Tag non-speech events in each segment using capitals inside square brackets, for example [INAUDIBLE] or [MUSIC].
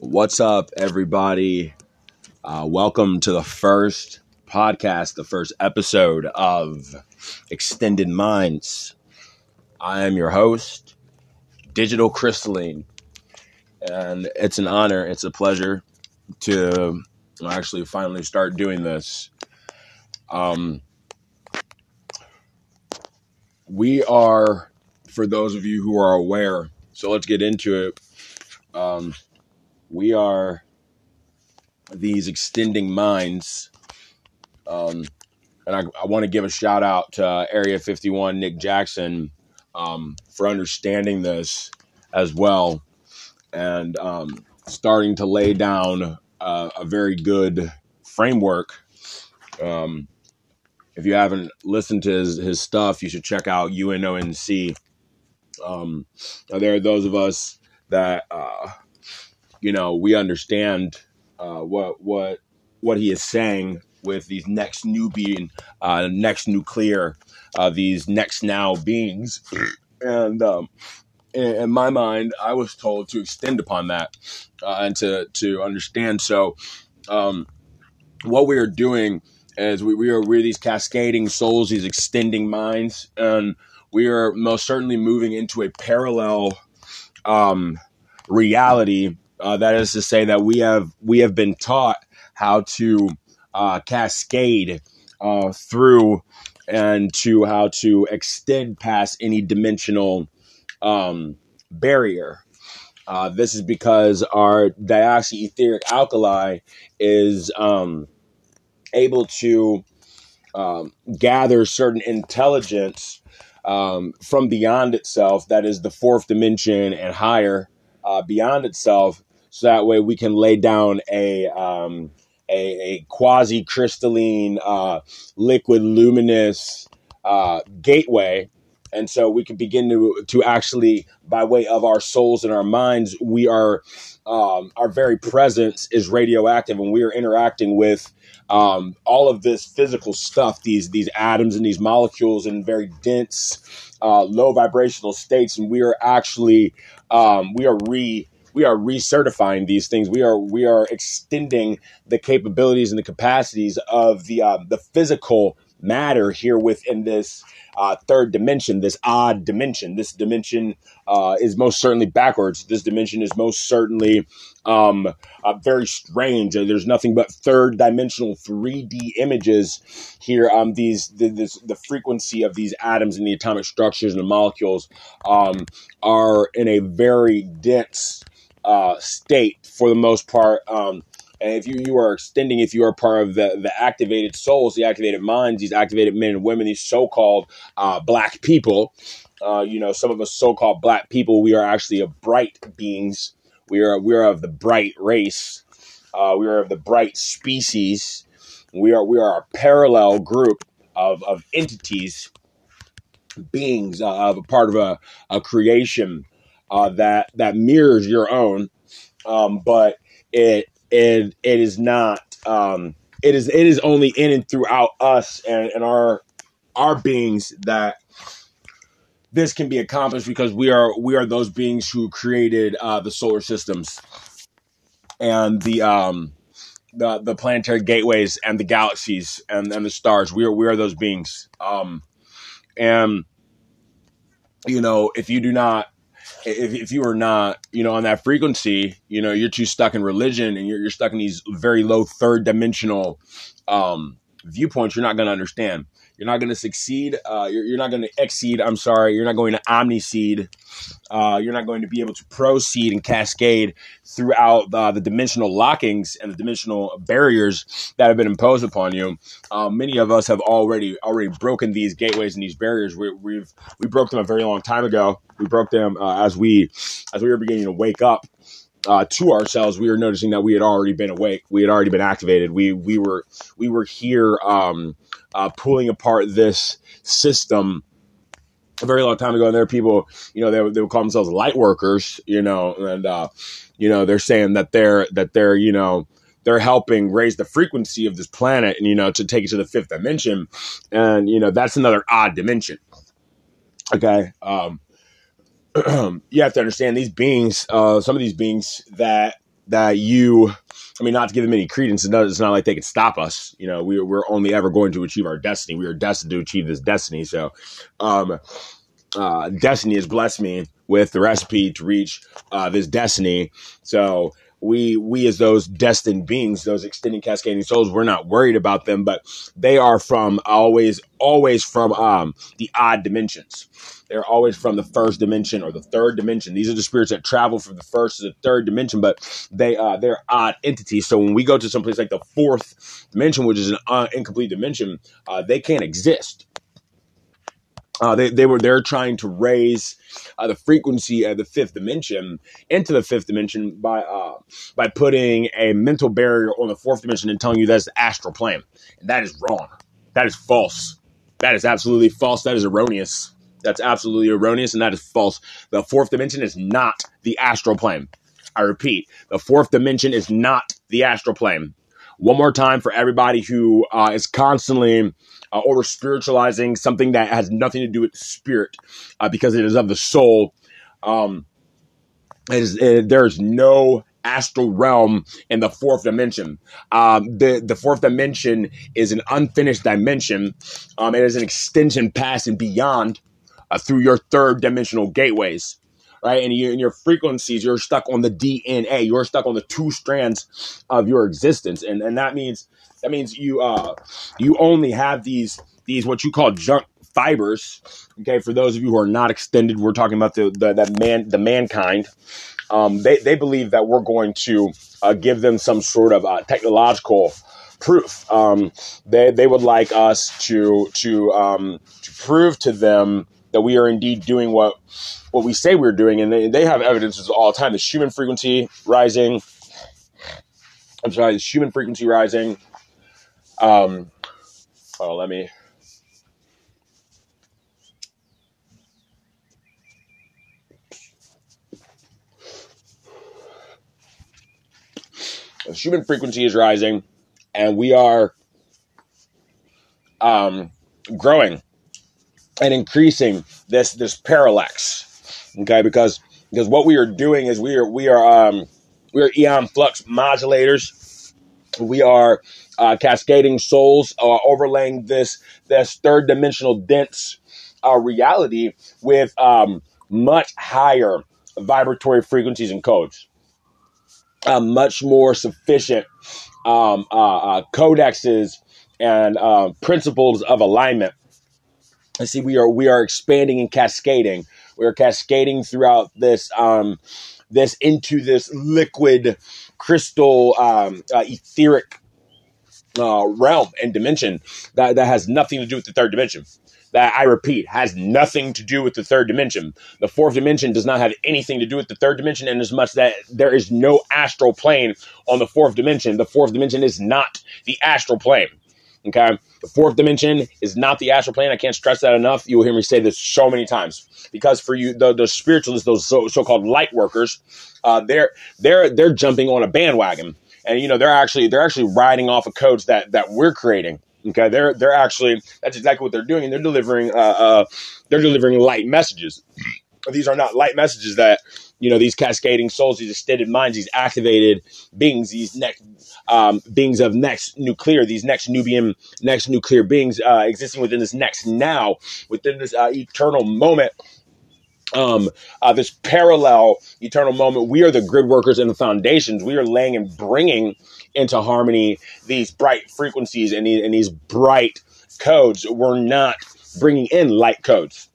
What's up, everybody? Uh, welcome to the first podcast, the first episode of Extended Minds. I am your host, Digital Crystalline, and it's an honor, it's a pleasure to actually finally start doing this. Um, we are, for those of you who are aware, so let's get into it. Um, we are these extending minds. Um, and I, I want to give a shout out to uh, Area 51, Nick Jackson, um, for understanding this as well and um, starting to lay down uh, a very good framework. Um, if you haven't listened to his, his stuff, you should check out UNONC. Um, there are those of us that, uh, you know, we understand uh, what what what he is saying with these next new being, uh, next nuclear, uh, these next now beings, and um, in, in, my mind, I was told to extend upon that uh, and to to understand. So, um, what we are doing is we, we are we're these cascading souls, these extending minds, and we are most certainly moving into a parallel um, reality uh, that is to say that we have we have been taught how to uh, cascade uh, through and to how to extend past any dimensional um, barrier. Uh, this is because our etheric alkali is um, able to um, gather certain intelligence um, from beyond itself, that is the fourth dimension and higher, uh, beyond itself, so that way we can lay down a um, a, a quasi crystalline, uh, liquid, luminous uh, gateway. And so we can begin to to actually, by way of our souls and our minds, we are um, our very presence is radioactive, and we are interacting with um, all of this physical stuff, these these atoms and these molecules in very dense, uh, low vibrational states, and we are actually um, we are re we are recertifying these things. We are we are extending the capabilities and the capacities of the uh, the physical matter here within this uh, third dimension, this odd dimension. This dimension uh, is most certainly backwards. This dimension is most certainly um, uh, very strange. There's nothing but third dimensional 3D images here. Um, these the, this, the frequency of these atoms and the atomic structures and the molecules um, are in a very dense uh, state for the most part. Um, and if you, you are extending, if you are part of the, the activated souls, the activated minds, these activated men and women, these so called uh, black people, uh, you know, some of us so called black people, we are actually a bright beings. We are, we are of the bright race. Uh, we are of the bright species. We are, we are a parallel group of, of entities, beings, uh, of a part of a, a creation uh, that that mirrors your own, um, but it it it is not. Um, it is it is only in and throughout us and, and our our beings that this can be accomplished because we are we are those beings who created uh, the solar systems and the um the the planetary gateways and the galaxies and, and the stars. We are we are those beings. Um, and you know, if you do not if, if you are not, you know, on that frequency, you know, you're too stuck in religion and you're, you're stuck in these very low third dimensional um, viewpoints, you're not going to understand. You're not going to succeed. Uh, you're, you're, not going to exceed. I'm sorry. You're not going to omniseed. Uh, you're not going to be able to proceed and cascade throughout uh, the dimensional lockings and the dimensional barriers that have been imposed upon you. Um, many of us have already already broken these gateways and these barriers. We, we've we broke them a very long time ago. We broke them uh, as we as we were beginning to wake up uh, to ourselves, we were noticing that we had already been awake. We had already been activated. We we were we were here um, uh, pulling apart this system a very long time ago. And there are people, you know, they, they would call themselves light workers, you know, and, uh, you know, they're saying that they're, that they're, you know, they're helping raise the frequency of this planet and, you know, to take it to the fifth dimension. And, you know, that's another odd dimension. Okay. Um, [CLEARS THROAT] you have to understand these beings. Uh, some of these beings that that you I mean, not to give them any credence, it's not like they can stop us. You know, we, we're only ever going to achieve our destiny. We are destined to achieve this destiny. So, um, uh, destiny has blessed me with the recipe to reach uh, this destiny. So we we as those destined beings, those extending cascading souls, we're not worried about them, but they are from always always from um, the odd dimensions. They're always from the first dimension or the third dimension. These are the spirits that travel from the first to the third dimension, but they uh, they're odd entities. So when we go to some place like the fourth dimension, which is an uh, incomplete dimension, uh, they can't exist uh, they, they were there trying to raise uh, the frequency of the fifth dimension into the fifth dimension by uh, by putting a mental barrier on the fourth dimension and telling you that's the astral plane. And that is wrong. That is false. That is absolutely false. That is erroneous. That's absolutely erroneous and that is false. The fourth dimension is not the astral plane. I repeat, the fourth dimension is not the astral plane. One more time for everybody who uh, is constantly uh, over spiritualizing something that has nothing to do with spirit uh, because it is of the soul. Um, it is, it, there's no astral realm in the fourth dimension. Um, the the fourth dimension is an unfinished dimension. Um, it is an extension past and beyond uh, through your third dimensional gateways. Right, and, you, and your frequencies, you're stuck on the DNA. You're stuck on the two strands of your existence, and and that means that means you uh you only have these these what you call junk fibers. Okay, for those of you who are not extended, we're talking about the, the that man the mankind. Um, they they believe that we're going to uh, give them some sort of uh, technological proof. Um, they they would like us to to um, to prove to them that we are indeed doing what what we say we're doing, and they, they have evidences all the time. The human frequency rising. I'm sorry, the human frequency rising. Um, oh, let me. The Schumann frequency is rising, and we are um, growing and increasing this this parallax. Okay, because because what we are doing is we are we are um, we are eon flux modulators. We are uh, cascading souls, uh, overlaying this this third dimensional dense uh, reality with um, much higher vibratory frequencies and codes, uh, much more sufficient um, uh, uh, codexes and principles of alignment. I see we are we are expanding and cascading. We are cascading throughout this um, this into this liquid crystal um, etheric uh, realm and dimension that, that has nothing to do with the third dimension. That I repeat has nothing to do with the third dimension. The fourth dimension does not have anything to do with the third dimension, and as much that there is no astral plane on the fourth dimension, the fourth dimension is not the astral plane. Okay, the fourth dimension is not the astral plane. I can't stress that enough. You will hear me say this so many times because for you, the, the spiritualists, those so, so-called light workers, uh, they're they're they're jumping on a bandwagon and you know they're actually they're actually riding off of codes that that we're creating. Okay, they're they're actually that's exactly what they're doing, and they're delivering uh, uh they're delivering light messages. These are not light messages that you know these cascading souls, these extended minds, these activated beings, these next um, beings of next nuclear, these next Nubian next nuclear beings uh, existing within this next now, within this uh, eternal moment um, uh, this parallel eternal moment. We are the grid workers and the foundations. We are laying and bringing into harmony these bright frequencies and these, and these bright codes. We're not bringing in light codes.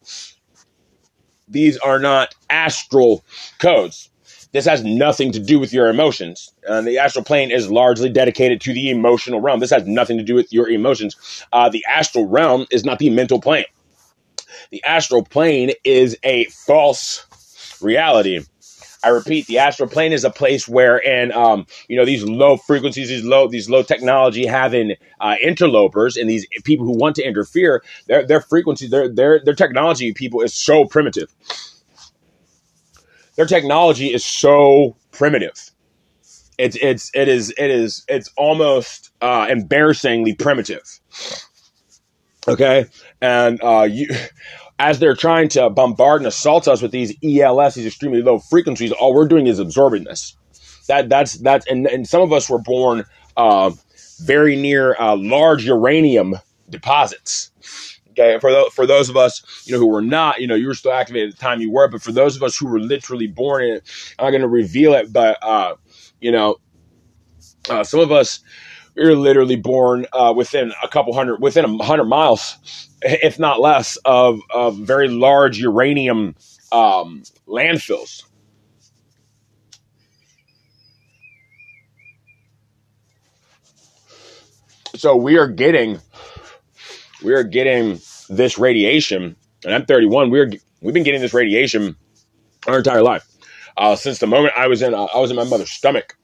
These are not astral codes. This has nothing to do with your emotions. Uh, the astral plane is largely dedicated to the emotional realm. This has nothing to do with your emotions. Uh, the astral realm is not the mental plane the astral plane is a false reality. I repeat, the astral plane is a place where, and um, you know, these low frequencies, these low, these low technology having uh, interlopers and these people who want to interfere, their their frequency, their their their technology, people is so primitive. Their technology is so primitive. It's it's it is it is it's almost uh, embarrassingly primitive. Okay, and uh, you as they're trying to bombard and assault us with these ELS, these extremely low frequencies, all we're doing is absorbing this. That that's that's and, and some of us were born uh, very near uh, large uranium deposits. Okay, for those, for those of us, you know, who were not, you know, you were still activated at the time you were, but for those of us who were literally born in I'm not going to reveal it, but uh, you know, uh, some of us we are literally born uh, within a couple hundred, within a hundred miles, if not less, of of very large uranium um, landfills. So we are getting, we are getting this radiation, and I'm 31. We're we've been getting this radiation our entire life uh, since the moment I was in uh, I was in my mother's stomach.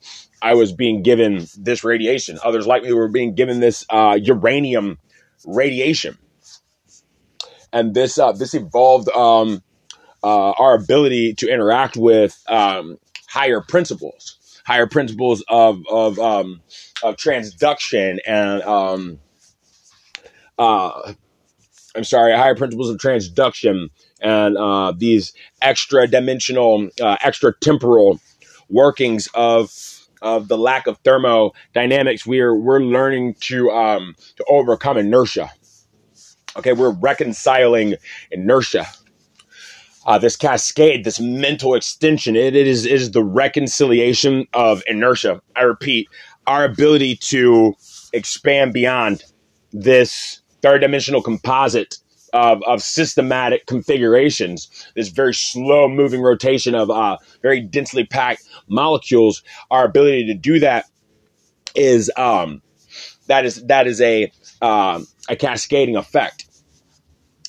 I was being given this radiation. Others like me were being given this uh, uranium radiation, and this uh, this evolved um, uh, our ability to interact with um, higher principles, higher principles of of um, of transduction and um, uh, I'm sorry, higher principles of transduction and uh, these extra dimensional, uh, extra temporal workings of of the lack of thermodynamics. We're we're learning to um, to overcome inertia. Okay, we're reconciling inertia. Uh, this cascade, this mental extension, it, it is is the reconciliation of inertia. I repeat, our ability to expand beyond this third dimensional composite of, of systematic configurations, this very slow moving rotation of uh, very densely packed molecules, our ability to do that is um, that is that is a uh, a cascading effect.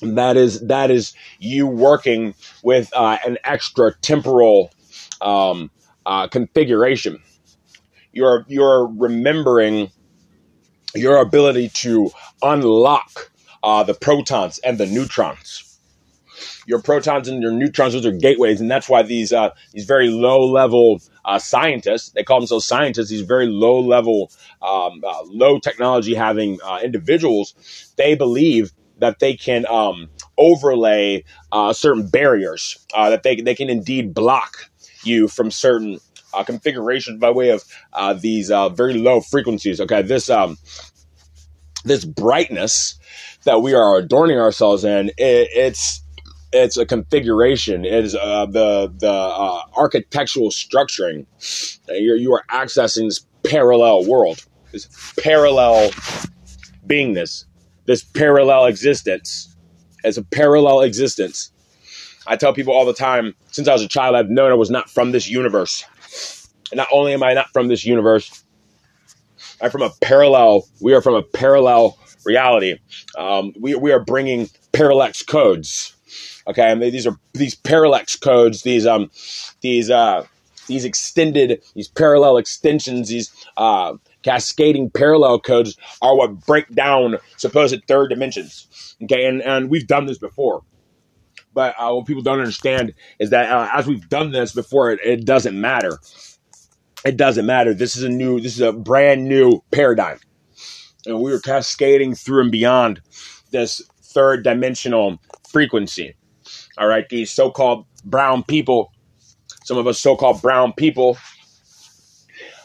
That is that is you working with uh, an extra temporal um, uh, configuration. You're you're remembering your ability to unlock uh, the protons and the neutrons. Your protons and your neutrons, those are gateways, and that's why these uh, these very low level uh, scientists, they call themselves scientists, these very low level, um, uh, low technology having individuals, they believe that they can um, overlay uh, certain barriers, uh, that they, they can indeed block you from certain uh, configurations by way of uh, these uh, very low frequencies. Okay, this um, this brightness that we are adorning ourselves in, it, it's it's a configuration. It is uh, the the uh, architectural structuring. You're, you are accessing this parallel world, this parallel beingness, this parallel existence. as a parallel existence. I tell people all the time, since I was a child, I've known I was not from this universe. And not only am I not from this universe, I'm from a parallel. We are from a parallel reality. Um, we we are bringing parallax codes. Okay, and these are these parallax codes. These um these uh these extended these parallel extensions. These uh cascading parallel codes are what break down supposed third dimensions. Okay, and and we've done this before. But uh, what people don't understand is that uh, as we've done this before, it, it doesn't matter it doesn't matter. This is a new, this is a brand new paradigm. And we are cascading through and beyond this third dimensional frequency. All right, these so called brown people, some of us so called brown people,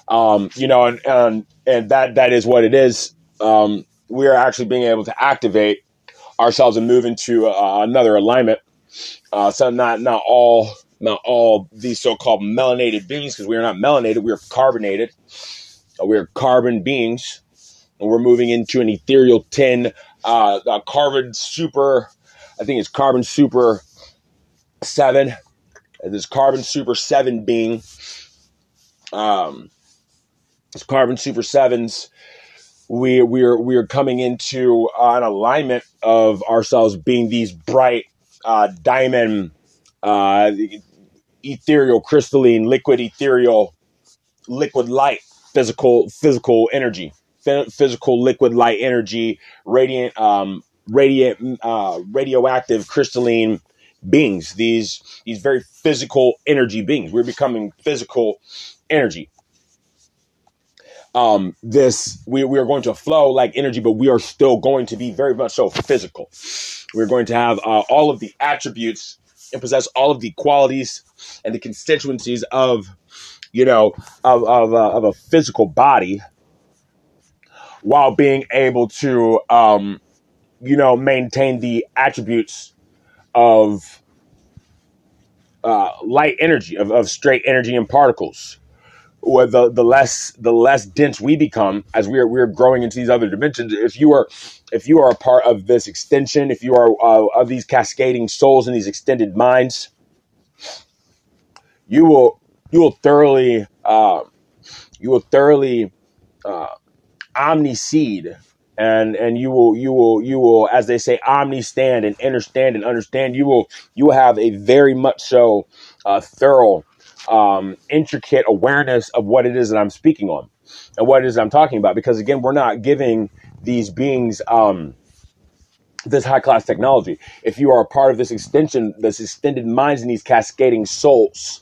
um, you know, and, and, and that, that is what it is. Um, we are actually being able to activate ourselves and move into uh, another alignment. Uh, so not, not all not all these so-called melanated beings, because we are not melanated, we are carbonated. Uh, we are carbon beings, and we're moving into an ethereal tin, uh, carbon super. I think it's carbon super seven. This carbon super seven being, um, carbon super sevens. We we are we are coming into an alignment of ourselves being these bright uh, diamond uh, ethereal, crystalline, liquid, ethereal, liquid light, physical, physical energy, physical, liquid light energy, radiant, um, radiant, uh, radioactive, crystalline beings. These these very physical energy beings. We're becoming physical energy. Um, this we, we are going to flow like energy, but we are still going to be very much so physical. We're going to have uh, all of the attributes and possess all of the qualities and the constituencies of, you know, of, of, uh, of a physical body while being able to, um, you know, maintain the attributes of uh, light energy, of, of straight energy and particles. Or the, the less the less dense we become as we are we are growing into these other dimensions. If you are if you are a part of this extension, if you are uh, of these cascading souls and these extended minds, you will you will thoroughly uh, you will thoroughly uh, omniseed and and you will you will you will as they say omni-stand and understand and understand you will you will have a very much so uh, thorough um, intricate awareness of what it is that i'm speaking on and what it is i'm talking about because again we're not giving these beings um, this high class technology if you are a part of this extension this extended minds and these cascading souls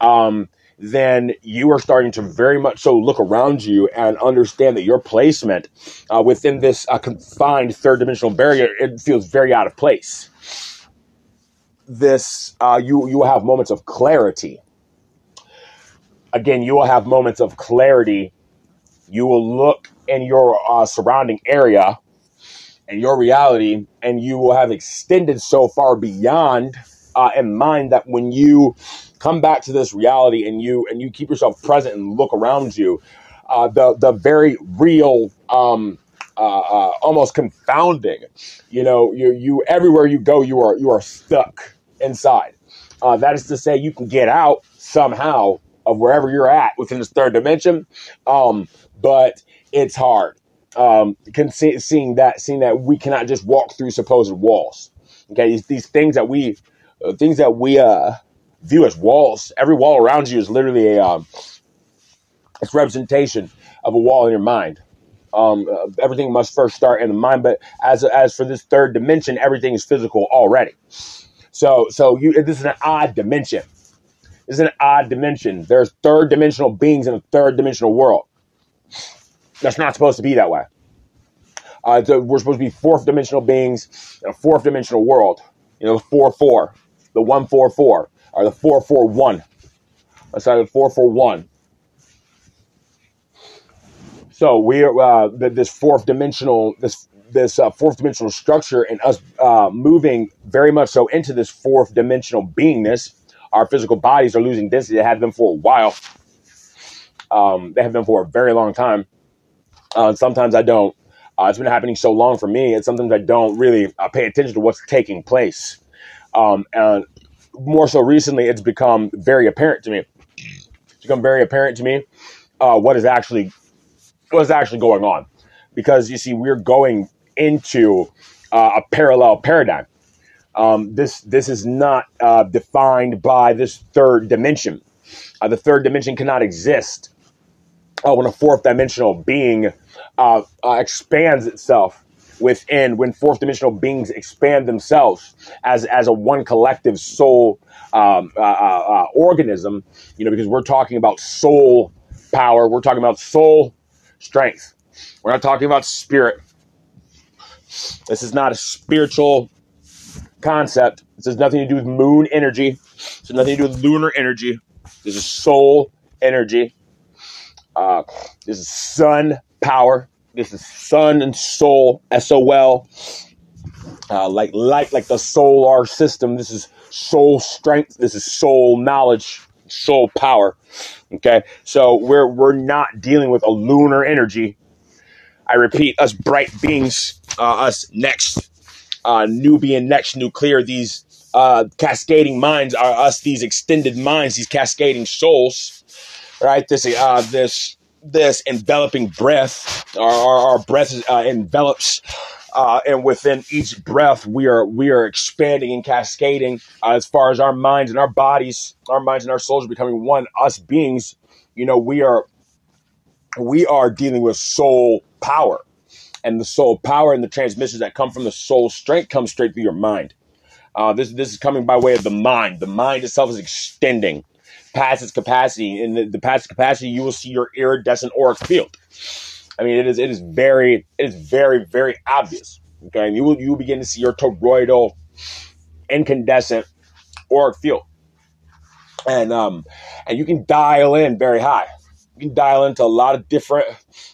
um, then you are starting to very much so look around you and understand that your placement uh, within this uh, confined third dimensional barrier it feels very out of place. This uh, you you will have moments of clarity. Again, you will have moments of clarity. You will look in your uh, surrounding area and your reality, and you will have extended so far beyond uh, in mind that when you come back to this reality and you and you keep yourself present and look around you, uh, the the very real, um, uh, uh, almost confounding, you know, you you everywhere you go, you are you are stuck inside. Uh, that is to say, you can get out somehow of wherever you're at within this third dimension, um, but it's hard. Um, seeing that seeing that we cannot just walk through supposed walls. Okay, these, these things that we uh, things that we uh, view as walls. Every wall around you is literally a um, it's representation of a wall in your mind. Um, uh, everything must first start in the mind, but as as for this third dimension, everything is physical already. So so you this is an odd dimension. Is an odd dimension. There's third dimensional beings in a third dimensional world. That's not supposed to be that way. Uh, so we're supposed to be fourth dimensional beings in a fourth dimensional world. You know, the four four, the one four four, or the four four one. Start with four four one. So we are uh, this fourth dimensional this this uh, fourth dimensional structure and us uh, moving very much so into this fourth dimensional beingness. Our physical bodies are losing density. They have been for a while. Um, they have been for a very long time. Uh, sometimes I don't. Uh, it's been happening so long for me, and sometimes I don't really uh, pay attention to what's taking place. Um, and more so recently, it's become very apparent to me. It's become very apparent to me uh, what is actually what is actually going on, because you see, we're going into uh, a parallel paradigm. Um, this this is not uh, defined by this third dimension. Uh, the third dimension cannot exist. Uh, when a fourth dimensional being uh, uh, expands itself within when fourth dimensional beings expand themselves as as a one collective soul um, uh, organism you know because we're talking about soul power we're talking about soul strength. We're not talking about spirit. This is not a spiritual concept this has nothing to do with moon energy this has nothing to do with lunar energy this is soul energy uh, this is sun power this is sun and soul, S O L. Uh, like light, like the solar system. This is soul strength. This is soul knowledge, soul power. Okay, so we're we're not dealing with a lunar energy. I repeat, us bright beings, uh, us next, uh, Nubian next nuclear, these uh, cascading minds are us, these extended minds, these cascading souls, right? This uh, this this enveloping breath. Our, our, our breath uh, envelops, uh, and within each breath, we are we are expanding and cascading uh, as far as our minds and our bodies, our minds and our souls are becoming one. Us beings, you know, we are we are dealing with soul power, and the soul power and the transmissions that come from the soul strength come straight through your mind. Uh, this this is coming by way of the mind. The mind itself is extending past its capacity. In the, the past capacity, you will see your iridescent auric field. I mean, it is it is very it is very very obvious. Okay, and you will you will begin to see your toroidal incandescent auric field, and um, and you can dial in very high. You can dial into a lot of different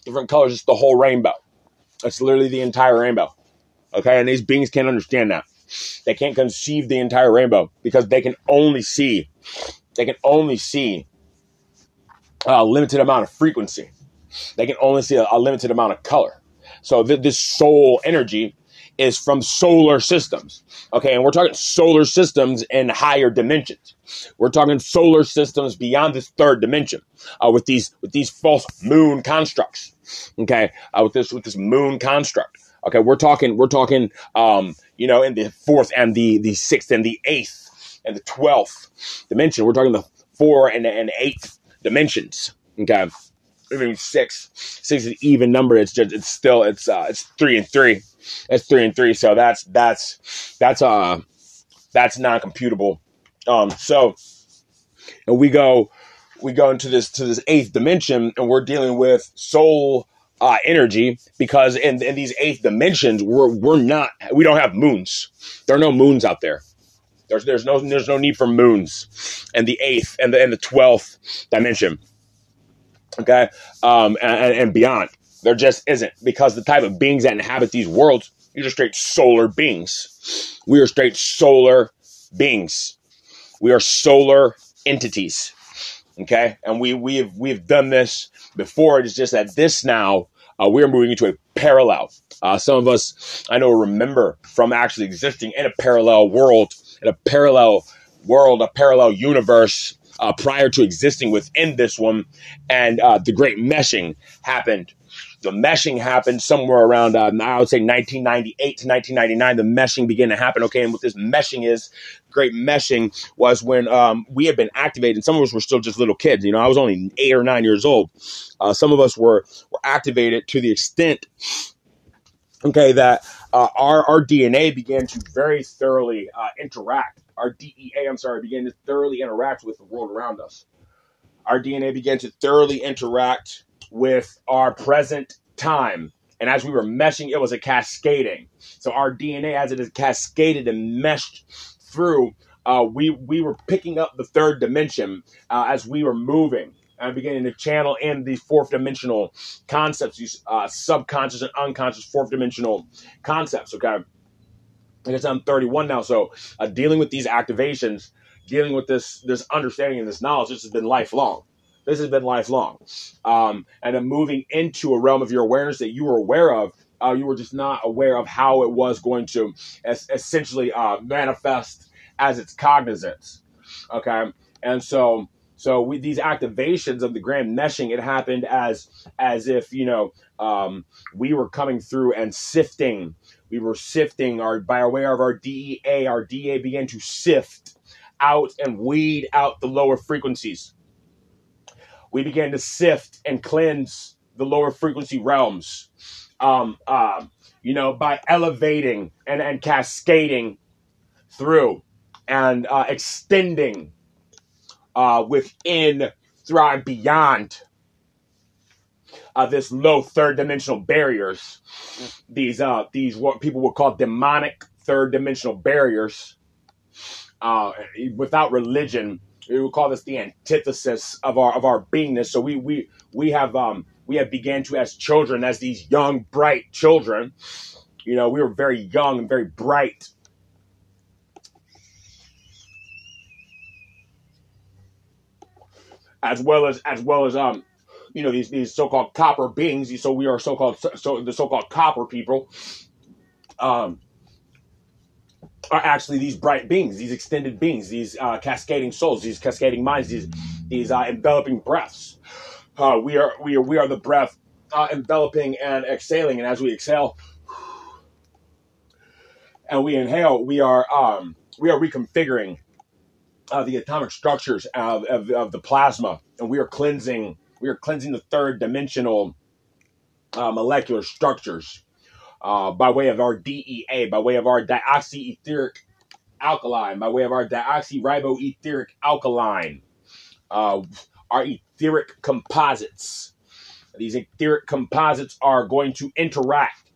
different colors. It's the whole rainbow. It's literally the entire rainbow. Okay, and these beings can't understand that. They can't conceive the entire rainbow because they can only see they can only see uh, a limited amount of frequency. They can only see a, a limited amount of color. So th- this soul energy is from solar systems. Okay, and we're talking solar systems in higher dimensions. We're talking solar systems beyond this third dimension uh, with these with these false moon constructs. Okay, uh, with this with this moon construct. Okay, we're talking we're talking um, you know in the fourth and the the sixth and the eighth and the twelfth dimension. We're talking the four and and eighth dimensions. Okay. Mean six. Six is an even number. It's just it's still it's uh it's three and three. It's three and three. So that's that's that's uh that's non computable. Um so and we go we go into this to this eighth dimension and we're dealing with soul uh, energy because in, in these eighth dimensions we're we're not we don't have moons. There are no moons out there. There's there's no there's no need for moons, and the eighth and the and the twelfth dimension. Okay, um, and, and beyond, there just isn't because the type of beings that inhabit these worlds, these are straight solar beings. We are straight solar beings. We are solar entities. Okay, and we we've we've done this before. It's just that this now uh, we are moving into a parallel. Uh, some of us I know remember from actually existing in a parallel world, in a parallel world, a parallel universe uh, prior to existing within this one, and uh, the great meshing happened. The meshing happened somewhere around, uh, I would say 1998 to 1999. The meshing began to happen. Okay, and what this meshing is, great meshing was when um, we had been activated. Some of us were still just little kids. You know, I was only eight or nine years old. Uh, some of us were were activated to the extent, okay, that uh, our our DNA began to very thoroughly uh, interact. Our DEA, I'm sorry, began to thoroughly interact with the world around us. Our DNA began to thoroughly interact with our present time. And as we were meshing, it was a cascading. So our DNA, as it is cascaded and meshed through, uh, we we were picking up the third dimension uh, as we were moving and beginning to channel in these fourth dimensional concepts, these uh, subconscious and unconscious fourth dimensional concepts. Okay, I guess I'm 31 now, so uh, dealing with these activations, dealing with this this understanding and this knowledge, this has been lifelong. This has been lifelong, um, and then moving into a realm of your awareness that you were aware of. Uh, you were just not aware of how it was going to es- essentially uh, manifest as its cognizance. Okay, and so so with these activations of the grand meshing, it happened as as if you know um, we were coming through and sifting. We were sifting our by way of our DEA. Our DEA began to sift out and weed out the lower frequencies. We began to sift and cleanse the lower frequency realms. Um, um, you know, by elevating and, and cascading through and uh, extending uh, within, Thrive beyond uh, this low third dimensional barriers. These uh, these what people would call demonic third dimensional barriers. Uh, without religion, we would call this the antithesis of our of our beingness. So we we we have um we have began to as children, as these young bright children. You know, we were very young and very bright as well as as well as um you know these these so-called copper beings so we are so-called so, the so-called copper people um are actually these bright beings these extended beings these uh, cascading souls these cascading minds these these uh, enveloping breaths. Uh, we are we are we are the breath uh, enveloping and exhaling and as we exhale and we inhale we are um we are reconfiguring uh, the atomic structures of, of, of, the plasma, and we are cleansing. We are cleansing the third dimensional uh, molecular structures uh, by way of our DEA, by way of our deoxyetheric alkaline, by way of our deoxyriboetheric alkaline, uh, our etheric composites. These etheric composites are going to interact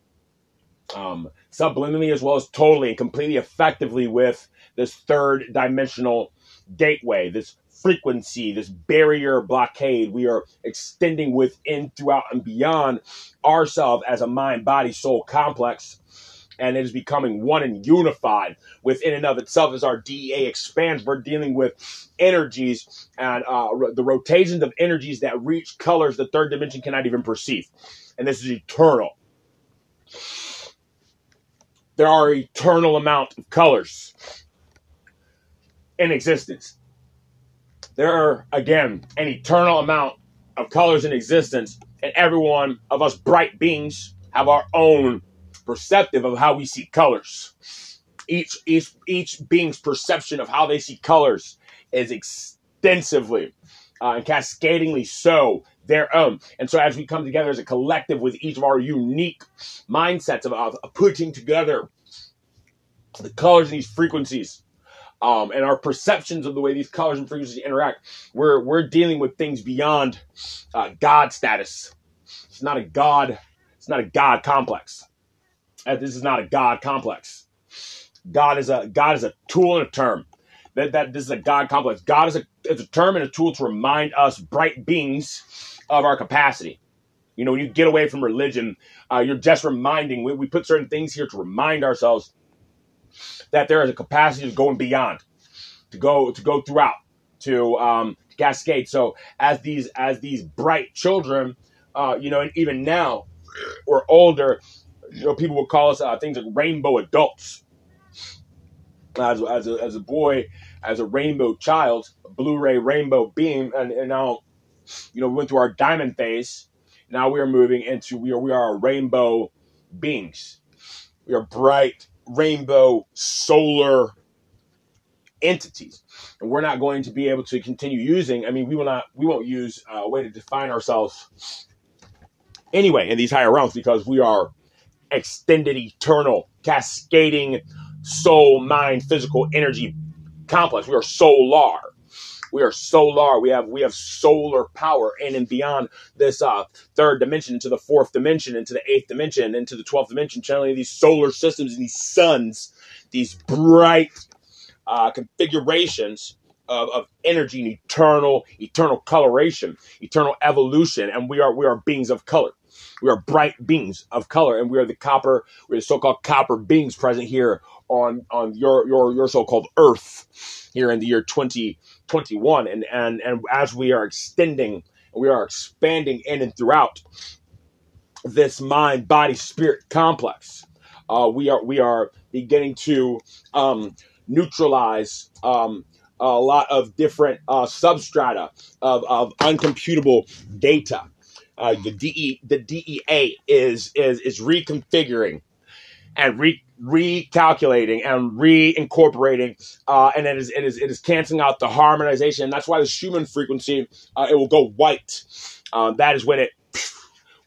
um, subliminally as well as totally and completely effectively with this third dimensional gateway, this frequency, this barrier blockade. We are extending within, throughout, and beyond ourselves as a mind, body, soul complex. And it is becoming one and unified within and of itself as our DEA expands. We're dealing with energies and uh, the rotations of energies that reach colors the third dimension cannot even perceive. And this is eternal. There are eternal amount of colors in existence. There are, again, an eternal amount of colors in existence, and every one of us bright beings have our own perceptive of how we see colors. Each each each being's perception of how they see colors is extensively uh, and cascadingly so their own. And so, as we come together as a collective with each of our unique mindsets of, of putting together the colors and these frequencies um, and our perceptions of the way these colors and frequencies interact, we're we're dealing with things beyond uh, God status. It's not a God. It's not a God complex. Uh, this is not a God complex. God is a God is a tool and a term. That that this is a God complex. God is a is a term and a tool to remind us bright beings of our capacity. You know, when you get away from religion, uh, you're just reminding. We, we put certain things here to remind ourselves that there is a capacity to going beyond, to go to go throughout, to um, cascade. So as these as these bright children, uh, you know, and even now we're older, you know, people would call us uh, things like rainbow adults. As, as, a, as a boy, as a rainbow child, Blu-ray rainbow beam, and, and now, you know, we went through our diamond phase. Now we are moving into we are we are rainbow beings. We are bright rainbow solar entities. And we're not going to be able to continue using i mean we will not we won't use uh, a way to define ourselves anyway in these higher realms because we are extended eternal cascading soul mind physical energy complex. We are solar we are solar. We have we have solar power in and beyond this uh third dimension into the fourth dimension into the eighth dimension into the 12th dimension channeling these solar systems and these suns these bright uh, configurations of, of energy and eternal eternal coloration eternal evolution. And we are we are beings of color. We are bright beings of color and we are the copper we're the so-called copper beings present here on on your your your so-called earth here in the year 2021 and and and as we are extending we are expanding in and throughout this mind body spirit complex uh, we are we are beginning to um, neutralize um, a lot of different uh, substrata of, of uncomputable data. Uh, the DE the DEA is is is reconfiguring and re recalculating and reincorporating, uh, and it is it is it is canceling out the harmonization. And that's why the Schumann frequency uh, it will go white. Uh, that is when it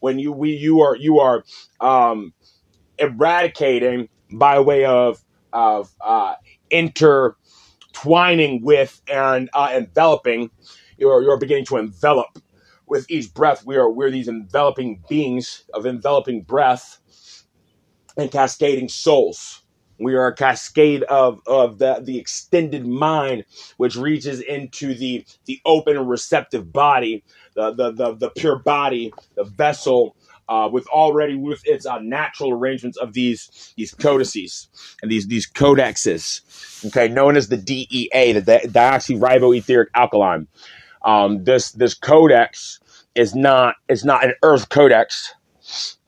when you we you are you are um, eradicating by way of of uh, intertwining with and uh, enveloping. You're you're beginning to envelop with each breath. We are we're these enveloping beings of enveloping breath and cascading souls. We are a cascade of, of the, the extended mind, which reaches into the, the open receptive body, the, the, the, the pure body, the vessel, uh, with already with its uh, natural arrangements of these these codices and these these codexes, okay, known as the DEA, the di- deoxyriboetheric alkaline. Um, this this codex is not is not an Earth codex.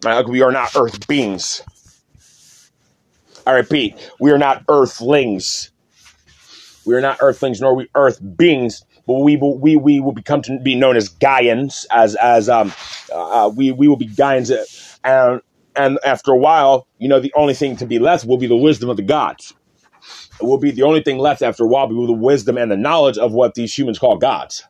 Uh, we are not Earth beings. I repeat, we are not Earthlings. We are not Earthlings, nor we Earth beings. But we will we, we will become to be known as Gaians, as as um uh, we we will be Gaians, uh, and and after a while, you know, the only thing to be left will be the wisdom of the gods. It will be the only thing left after a while will be the wisdom and the knowledge of what these humans call gods.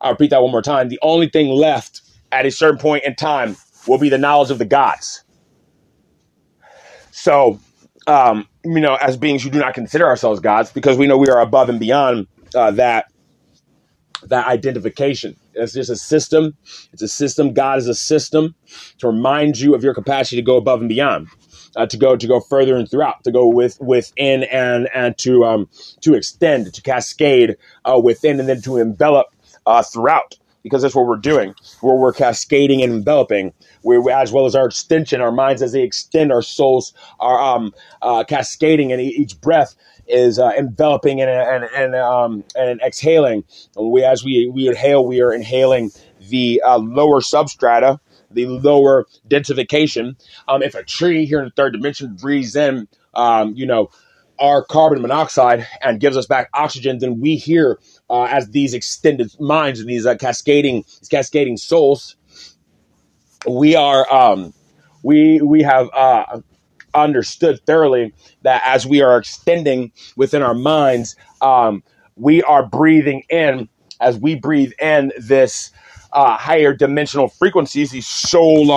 I'll repeat that one more time. The only thing left at a certain point in time will be the knowledge of the gods. So, um, you know, as beings who do not consider ourselves gods, because we know we are above and beyond uh, that that identification. It's just a system. It's a system. God is a system to remind you of your capacity to go above and beyond, uh, to go to go further and throughout, to go with within and and to um to extend, to cascade uh, within, and then to envelop uh, throughout. Because that's what we're doing. Where we're cascading and enveloping, we as well as our extension, our minds as they extend, our souls are um, uh, cascading, and each breath is uh, enveloping and and and, um, and exhaling. And we, as we we inhale, we are inhaling the uh, lower substrata, the lower densification. Um, if a tree here in the third dimension breathes in, um, you know, our carbon monoxide and gives us back oxygen, then we here, uh, as these extended minds and these uh, cascading, these cascading souls, we are, um, we we have uh, understood thoroughly that as we are extending within our minds, um, we are breathing in as we breathe in this uh, higher dimensional frequencies, these solar